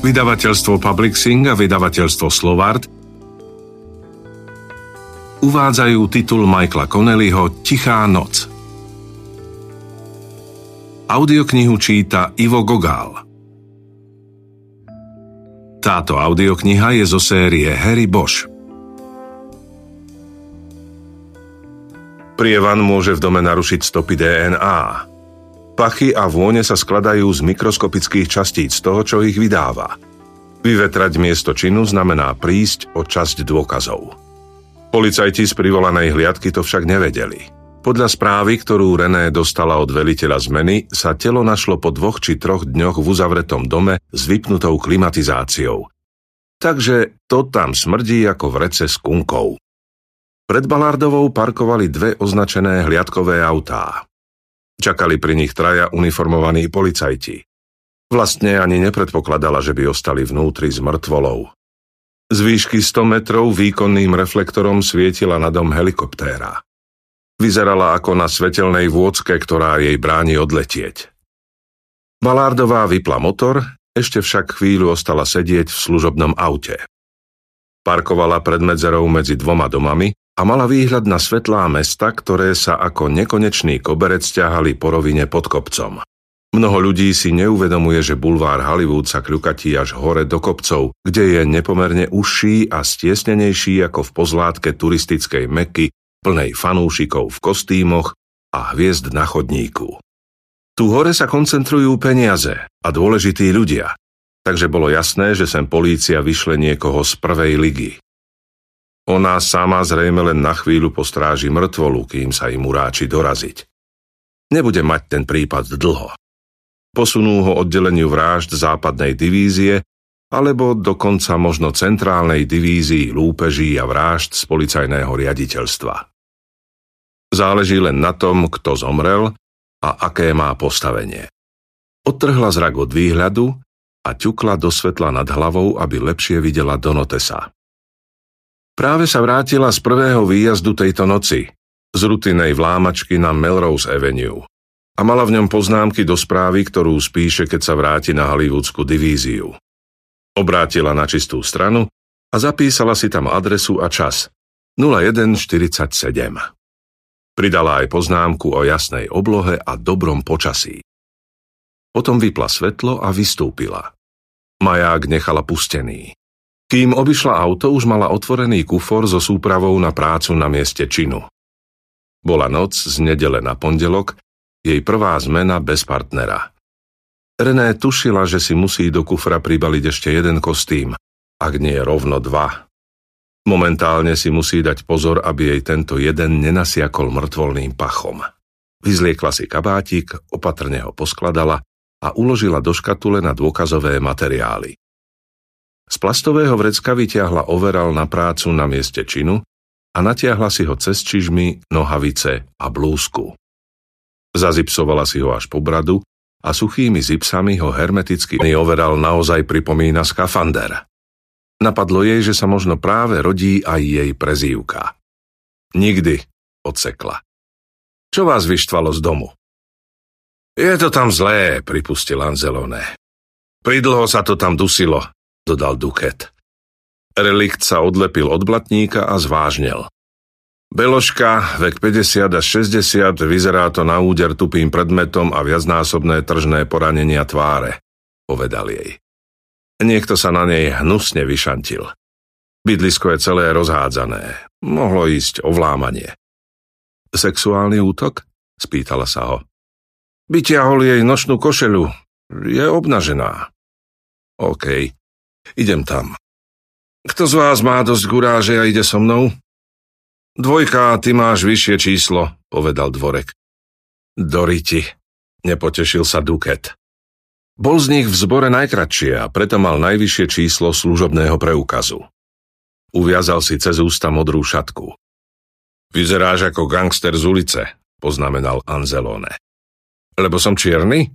Vydavateľstvo Publixing a vydavateľstvo Slovart uvádzajú titul Michaela Connellyho Tichá noc. Audioknihu číta Ivo Gogál. Táto audiokniha je zo série Harry Bosch. Prievan môže v dome narušiť stopy DNA. Pachy a vône sa skladajú z mikroskopických častíc toho, čo ich vydáva. Vyvetrať miesto činu znamená prísť o časť dôkazov. Policajti z privolanej hliadky to však nevedeli. Podľa správy, ktorú René dostala od veliteľa zmeny, sa telo našlo po dvoch či troch dňoch v uzavretom dome s vypnutou klimatizáciou. Takže to tam smrdí ako vrece s kunkou. Pred Balardovou parkovali dve označené hliadkové autá. Čakali pri nich traja uniformovaní policajti. Vlastne ani nepredpokladala, že by ostali vnútri s mŕtvolou. Z výšky 100 metrov výkonným reflektorom svietila na dom helikoptéra. Vyzerala ako na svetelnej vôdzke, ktorá jej bráni odletieť. Balárdová vypla motor, ešte však chvíľu ostala sedieť v služobnom aute. Parkovala pred medzerou medzi dvoma domami a mala výhľad na svetlá mesta, ktoré sa ako nekonečný koberec ťahali po rovine pod kopcom. Mnoho ľudí si neuvedomuje, že bulvár Hollywood sa kľukatí až hore do kopcov, kde je nepomerne užší a stiesnenejší ako v pozlátke turistickej meky, plnej fanúšikov v kostýmoch a hviezd na chodníku. Tu hore sa koncentrujú peniaze a dôležití ľudia, takže bolo jasné, že sem polícia vyšle niekoho z prvej ligy. Ona sama zrejme len na chvíľu postráži mŕtvolu, kým sa im uráči doraziť. Nebude mať ten prípad dlho. Posunú ho oddeleniu vražd západnej divízie alebo dokonca možno centrálnej divízii lúpeží a vražd z policajného riaditeľstva. Záleží len na tom, kto zomrel a aké má postavenie. Odtrhla zrak od výhľadu a ťukla do svetla nad hlavou, aby lepšie videla Donotesa. Práve sa vrátila z prvého výjazdu tejto noci, z rutinej vlámačky na Melrose Avenue a mala v ňom poznámky do správy, ktorú spíše, keď sa vráti na Hollywoodskú divíziu. Obrátila na čistú stranu a zapísala si tam adresu a čas 0147. Pridala aj poznámku o jasnej oblohe a dobrom počasí. Potom vypla svetlo a vystúpila. Maják nechala pustený. Kým obišla auto, už mala otvorený kufor so súpravou na prácu na mieste činu. Bola noc z nedele na pondelok, jej prvá zmena bez partnera. René tušila, že si musí do kufra pribaliť ešte jeden kostým, ak nie rovno dva. Momentálne si musí dať pozor, aby jej tento jeden nenasiakol mŕtvolným pachom. Vyzliekla si kabátik, opatrne ho poskladala a uložila do škatule na dôkazové materiály. Z plastového vrecka vyťahla overal na prácu na mieste činu a natiahla si ho cez čižmy, nohavice a blúzku. Zazipsovala si ho až po bradu a suchými zipsami ho hermeticky overal naozaj pripomína skafander. Napadlo jej, že sa možno práve rodí aj jej prezývka. Nikdy, odsekla. Čo vás vyštvalo z domu? Je to tam zlé, pripustil Anzelone. Pridlho sa to tam dusilo, dodal Duket. Relikt sa odlepil od blatníka a zvážnel. Beložka, vek 50 až 60, vyzerá to na úder tupým predmetom a viacnásobné tržné poranenia tváre, povedal jej. Niekto sa na nej hnusne vyšantil. Bydlisko je celé rozhádzané. Mohlo ísť o vlámanie. Sexuálny útok? Spýtala sa ho. Vytiahol jej nočnú košelu. Je obnažená. OK. Idem tam. Kto z vás má dosť guráže a ide so mnou? Dvojka, ty máš vyššie číslo, povedal Dvorek. Doriti, nepotešil sa Duket. Bol z nich v zbore najkratšie a preto mal najvyššie číslo služobného preukazu. Uviazal si cez ústa modrú šatku. Vyzeráš ako gangster z ulice, poznamenal Anzelone. Lebo som čierny?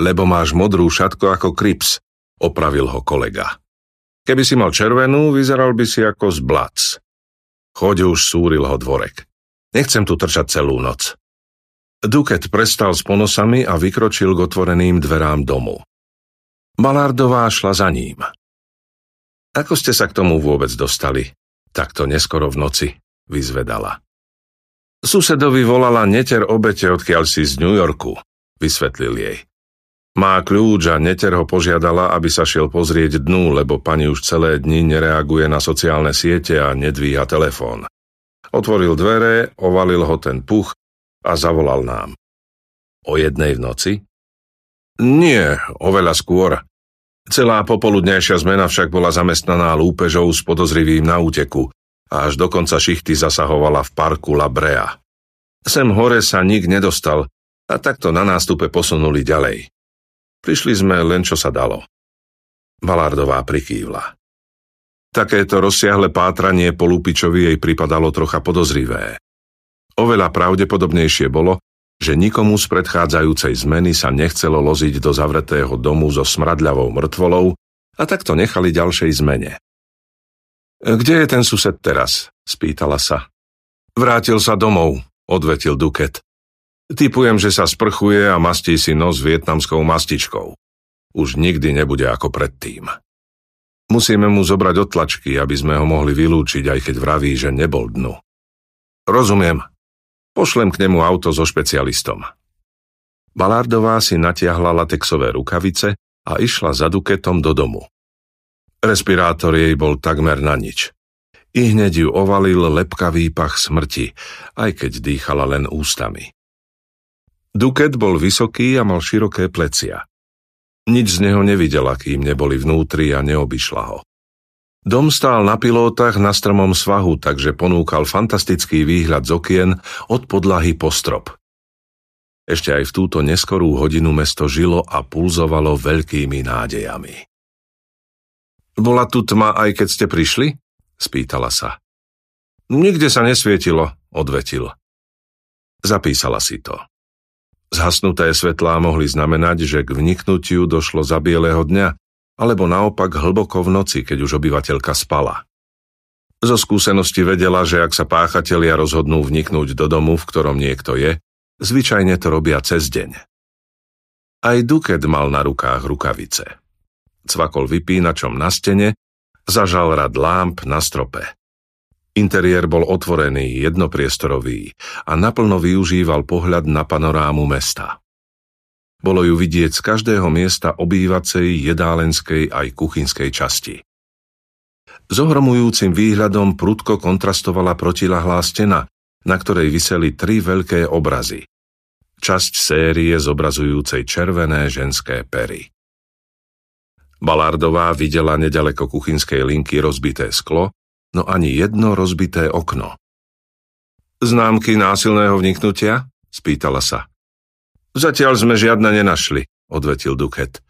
Lebo máš modrú šatku ako Krips, opravil ho kolega. Keby si mal červenú, vyzeral by si ako zblac. Choď už, súril ho dvorek. Nechcem tu trčať celú noc. Duket prestal s ponosami a vykročil k otvoreným dverám domu. Balardová šla za ním. Ako ste sa k tomu vôbec dostali? Takto neskoro v noci, vyzvedala. Susedovi volala neter obete, odkiaľ si z New Yorku, vysvetlil jej. Má kľúč a neter ho požiadala, aby sa šiel pozrieť dnu, lebo pani už celé dni nereaguje na sociálne siete a nedvíha telefón. Otvoril dvere, ovalil ho ten puch a zavolal nám. O jednej v noci? Nie, oveľa skôr. Celá popoludnejšia zmena však bola zamestnaná lúpežou s podozrivým na úteku a až do konca šichty zasahovala v parku La Brea. Sem hore sa nik nedostal a takto na nástupe posunuli ďalej. Prišli sme len čo sa dalo. Balardová prikývla. Takéto rozsiahle pátranie po Lupičovi jej pripadalo trocha podozrivé. Oveľa pravdepodobnejšie bolo, že nikomu z predchádzajúcej zmeny sa nechcelo loziť do zavretého domu so smradľavou mŕtvolou a tak to nechali ďalšej zmene. Kde je ten sused teraz? spýtala sa. Vrátil sa domov, odvetil Duket. Typujem, že sa sprchuje a mastí si nos vietnamskou mastičkou. Už nikdy nebude ako predtým. Musíme mu zobrať otlačky, aby sme ho mohli vylúčiť, aj keď vraví, že nebol dnu. Rozumiem, Pošlem k nemu auto so špecialistom. Balardová si natiahla latexové rukavice a išla za Duketom do domu. Respirátor jej bol takmer na nič. I hneď ju ovalil lepkavý pach smrti, aj keď dýchala len ústami. Duket bol vysoký a mal široké plecia. Nič z neho nevidela, kým neboli vnútri a neobyšla ho. Dom stál na pilótach na strmom svahu, takže ponúkal fantastický výhľad z okien od podlahy po strop. Ešte aj v túto neskorú hodinu mesto žilo a pulzovalo veľkými nádejami. Bola tu tma aj keď ste prišli? spýtala sa. Nikde sa nesvietilo, odvetil. Zapísala si to. Zhasnuté svetlá mohli znamenať, že k vniknutiu došlo za bieleho dňa, alebo naopak hlboko v noci, keď už obyvateľka spala. Zo skúsenosti vedela, že ak sa páchatelia rozhodnú vniknúť do domu, v ktorom niekto je, zvyčajne to robia cez deň. Aj Duket mal na rukách rukavice. Cvakol vypínačom na stene, zažal rad lámp na strope. Interiér bol otvorený, jednopriestorový a naplno využíval pohľad na panorámu mesta. Bolo ju vidieť z každého miesta obývacej, jedálenskej aj kuchynskej časti. S ohromujúcim výhľadom prudko kontrastovala protilahlá stena, na ktorej vyseli tri veľké obrazy. Časť série zobrazujúcej červené ženské pery. Balardová videla nedaleko kuchynskej linky rozbité sklo, no ani jedno rozbité okno. Známky násilného vniknutia? spýtala sa. Zatiaľ sme žiadne nenašli, odvetil Duket.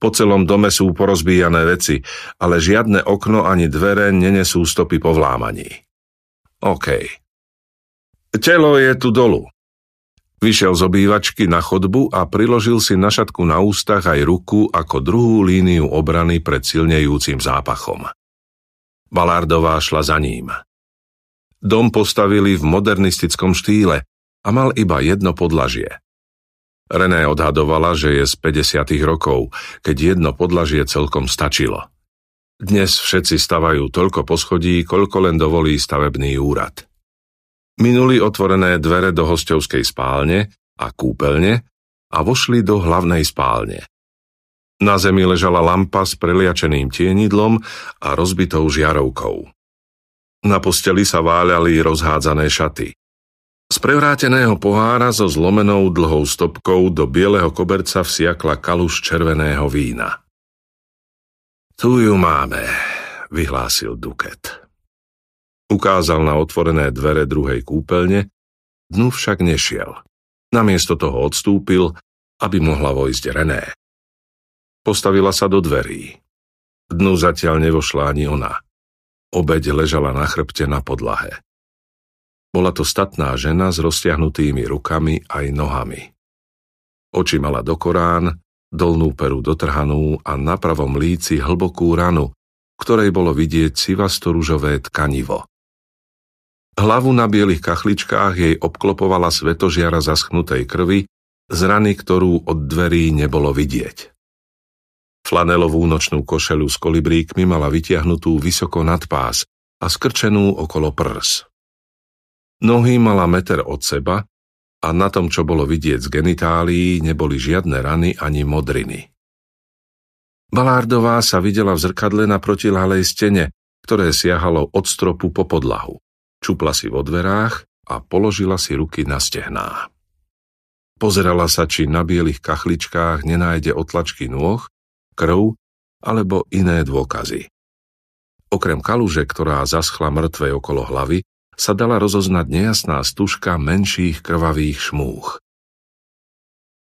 Po celom dome sú porozbíjané veci, ale žiadne okno ani dvere nenesú stopy po vlámaní. OK. Telo je tu dolu. Vyšiel z obývačky na chodbu a priložil si na šatku na ústach aj ruku ako druhú líniu obrany pred silnejúcim zápachom. Balardová šla za ním. Dom postavili v modernistickom štýle a mal iba jedno podlažie. René odhadovala, že je z 50. rokov, keď jedno podlažie celkom stačilo. Dnes všetci stavajú toľko poschodí, koľko len dovolí stavebný úrad. Minuli otvorené dvere do hostovskej spálne a kúpeľne a vošli do hlavnej spálne. Na zemi ležala lampa s preliačeným tienidlom a rozbitou žiarovkou. Na posteli sa váľali rozhádzané šaty. Z prevráteného pohára so zlomenou dlhou stopkou do bieleho koberca vsiakla kaluš červeného vína. Tu ju máme, vyhlásil Duket. Ukázal na otvorené dvere druhej kúpeľne, dnu však nešiel. Namiesto toho odstúpil, aby mohla vojsť René. Postavila sa do dverí. Dnu zatiaľ nevošla ani ona. Obeď ležala na chrbte na podlahe. Bola to statná žena s roztiahnutými rukami aj nohami. Oči mala do Korán, dolnú peru dotrhanú a na pravom líci hlbokú ranu, ktorej bolo vidieť sivastoružové tkanivo. Hlavu na bielých kachličkách jej obklopovala svetožiara zaschnutej krvi z rany, ktorú od dverí nebolo vidieť. Flanelovú nočnú košelu s kolibríkmi mala vytiahnutú vysoko nad pás a skrčenú okolo prs. Nohy mala meter od seba a na tom, čo bolo vidieť z genitálií, neboli žiadne rany ani modriny. Balárdová sa videla v zrkadle na protilahlej stene, ktoré siahalo od stropu po podlahu. Čupla si vo dverách a položila si ruky na stehná. Pozerala sa, či na bielých kachličkách nenájde otlačky nôh krv alebo iné dôkazy. Okrem kaluže, ktorá zaschla mŕtvej okolo hlavy, sa dala rozoznať nejasná stužka menších krvavých šmúch.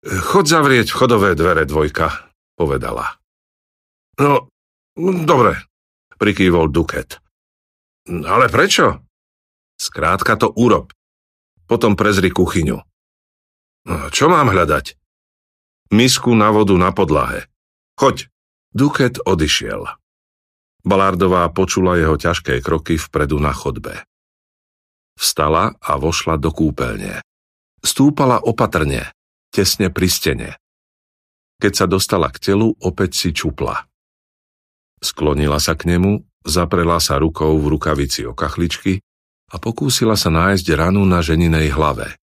Chod zavrieť vchodové dvere, dvojka, povedala. No, dobre, prikývol Duket. Ale prečo? Skrátka to urob. Potom prezri kuchyňu. No, čo mám hľadať? Misku na vodu na podlahe. Choď. Duket odišiel. Balardová počula jeho ťažké kroky vpredu na chodbe. Vstala a vošla do kúpeľne. Stúpala opatrne, tesne pri stene. Keď sa dostala k telu, opäť si čupla. Sklonila sa k nemu, zaprela sa rukou v rukavici o kachličky a pokúsila sa nájsť ranu na ženinej hlave.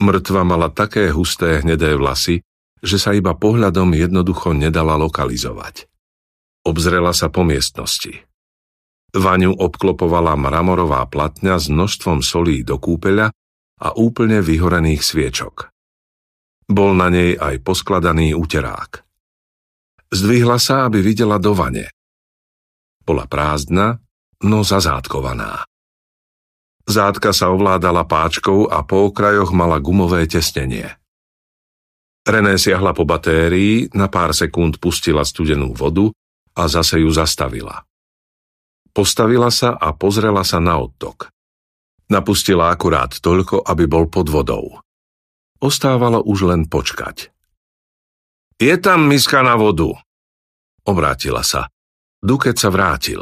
Mŕtva mala také husté hnedé vlasy, že sa iba pohľadom jednoducho nedala lokalizovať. Obzrela sa po miestnosti. Vaňu obklopovala mramorová platňa s množstvom solí do kúpeľa a úplne vyhorených sviečok. Bol na nej aj poskladaný úterák. Zdvihla sa, aby videla do vane. Bola prázdna, no zazádkovaná. Zádka sa ovládala páčkou a po okrajoch mala gumové tesnenie. René siahla po batérii, na pár sekúnd pustila studenú vodu a zase ju zastavila. Postavila sa a pozrela sa na odtok. Napustila akurát toľko, aby bol pod vodou. Ostávalo už len počkať. Je tam miska na vodu. Obrátila sa. Duket sa vrátil.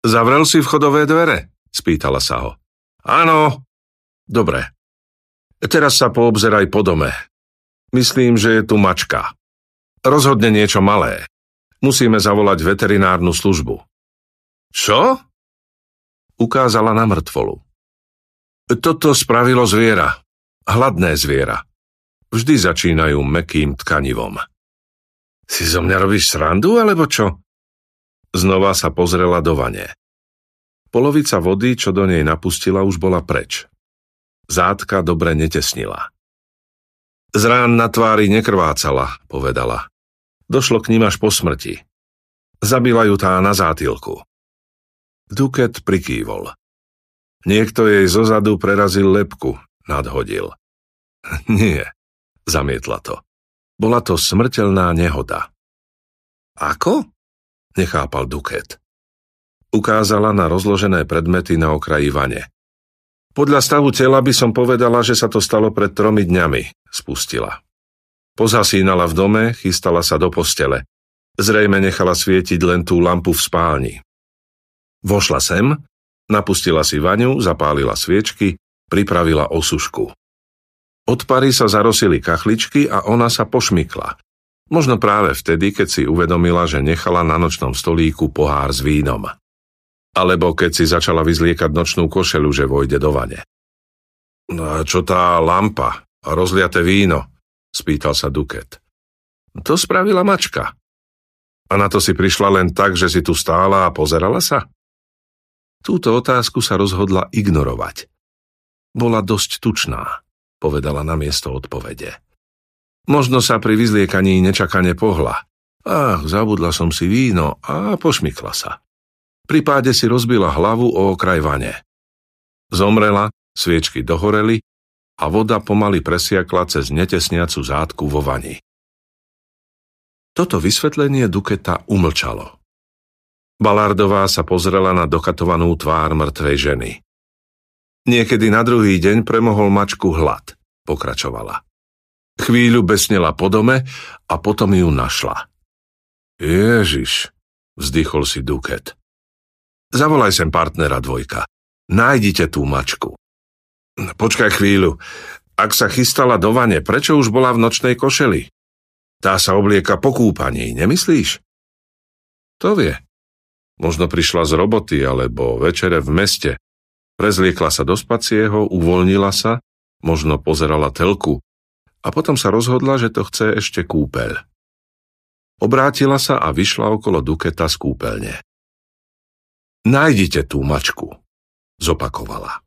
Zavrel si vchodové dvere? Spýtala sa ho. Áno. Dobre. Teraz sa poobzeraj po dome. Myslím, že je tu mačka. Rozhodne niečo malé. Musíme zavolať veterinárnu službu. Čo? Ukázala na mŕtvolu. Toto spravilo zviera. Hladné zviera. Vždy začínajú mekým tkanivom. Si zo mňa robíš srandu, alebo čo? Znova sa pozrela do vane. Polovica vody, čo do nej napustila, už bola preč. Zátka dobre netesnila. Z rán na tvári nekrvácala, povedala. Došlo k ním až po smrti. Zabila ju tá na zátilku. Duket prikývol. Niekto jej zozadu prerazil lepku, nadhodil. Nie, zamietla to. Bola to smrteľná nehoda. Ako? Nechápal Duket. Ukázala na rozložené predmety na okraji vane. Podľa stavu tela by som povedala, že sa to stalo pred tromi dňami, spustila. Pozasínala v dome, chystala sa do postele. Zrejme nechala svietiť len tú lampu v spálni. Vošla sem, napustila si vaňu, zapálila sviečky, pripravila osušku. Od pary sa zarosili kachličky a ona sa pošmykla. Možno práve vtedy, keď si uvedomila, že nechala na nočnom stolíku pohár s vínom. Alebo keď si začala vyzliekať nočnú košelu, že vojde do vane. No a čo tá lampa a rozliate víno? Spýtal sa Duket. To spravila mačka. A na to si prišla len tak, že si tu stála a pozerala sa? Túto otázku sa rozhodla ignorovať. Bola dosť tučná, povedala na miesto odpovede. Možno sa pri vyzliekaní nečakane pohla. Ach, zabudla som si víno a pošmykla sa. Pri páde si rozbila hlavu o okraj vane. Zomrela, sviečky dohoreli a voda pomaly presiakla cez netesniacu zátku vo vani. Toto vysvetlenie Duketa umlčalo. Balardová sa pozrela na dokatovanú tvár mŕtvej ženy. Niekedy na druhý deň premohol mačku hlad, pokračovala. Chvíľu besnela po dome a potom ju našla. Ježiš, vzdychol si Duket. Zavolaj sem partnera dvojka. Nájdite tú mačku. Počkaj chvíľu. Ak sa chystala do vane, prečo už bola v nočnej košeli? Tá sa oblieka po kúpaní, nemyslíš? To vie. Možno prišla z roboty alebo večere v meste. Prezliekla sa do spacieho, uvoľnila sa, možno pozerala telku a potom sa rozhodla, že to chce ešte kúpeľ. Obrátila sa a vyšla okolo Duketa z kúpeľne. Nájdite tú mačku, zopakovala.